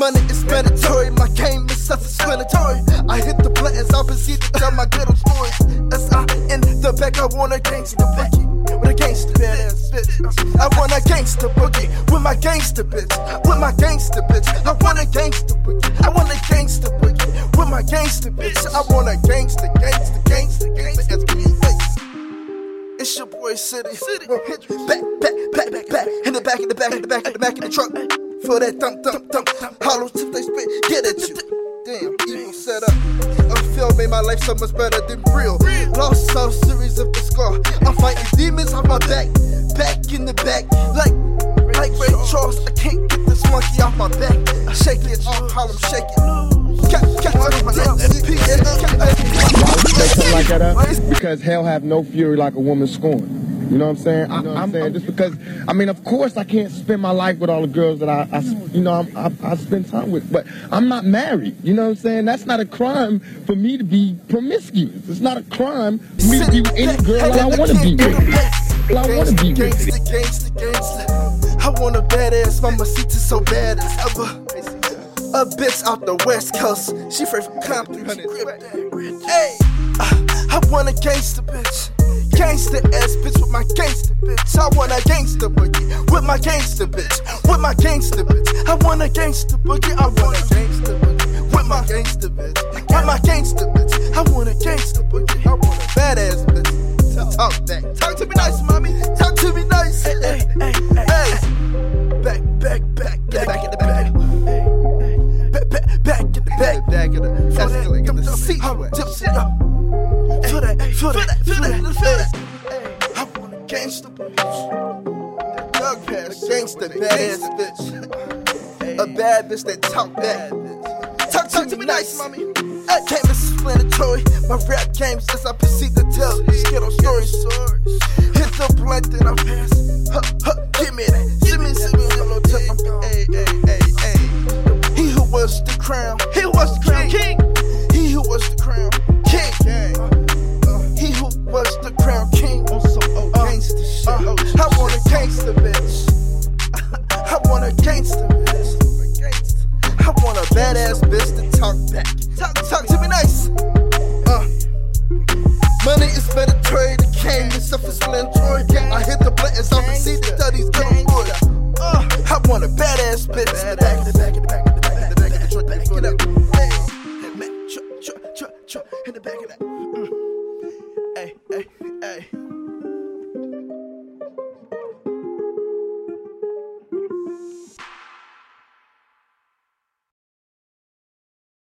self-explanatory. My game is self-explanatory. I hit the buttons, I'll proceed to tell my ghetto stories. As I in the back, I want a gangster boogie. With a gangster badass bitch. I want a gangster boogie. With my gangster bitch. With my gangster bitch. I want a gangster boogie. I want a gangster boogie. With my gangster bitch. I want a gangster, gangster, gangster, gangster. It's your boy City. City. Back, back, back, back, back. In the back, in the back, in the back, in the back, in the truck. Feel that thump, thump, thump. Hollow tip they spit. Get at you. Damn, evil set up. Film made my life so much better than real. Lost all series of the scar. I'm fighting demons on my back. Back in the back. Like, like Ray Charles. I can't get this monkey off my back. I shake it off, Harlem shake it. Catch, catch it, my say something like that up? Because hell have no fury like a woman scorned. You know what I'm saying? I, am saying just because. I mean, of course, I can't spend my life with all the girls that I, I you know, I, I, I spend time with. But I'm not married. You know what I'm saying? That's not a crime for me to be promiscuous. It's not a crime for me to be with any girl I want to be with. I want to be with. Gangsta, gangsta, I want a badass mama, seat so bad as ever. A bitch out the west coast, she free from Compton. Hey, I want a gangster bitch. Gangster ass bitch with my gangster bitch. I want a gangster boogie with my gangster bitch. With my gangster bitch. I want a gangster boogie. I want a gangster boogie with my gangster bitch. With my gangster bitch. I want a gangster boogie. I want a badass bitch. Talk back. Talk to me nice, mommy. Talk to me nice. Hey, hey, hey, hey. Back, back, back, back, back in the back. Back, back, back in the back. Back in the. That's like in the seat. Tipsy up. Feel that, feel that, feel that, feel that. I want a gangster bitch. A bad bitch that talk back. Talk, talk to me nice, mommy. I came explanatory. My rap game since I proceed to tell skittle stories. Hit the blunt and I pass. Huh, huh, give me that. Give me, give me, hey, hey. He who was the crown. He was I hit the I see the studies come boys. Uh, I want a badass bitch. The back, in the back, in the back, in the back, in the back, in the truck, back it up. In the back of that.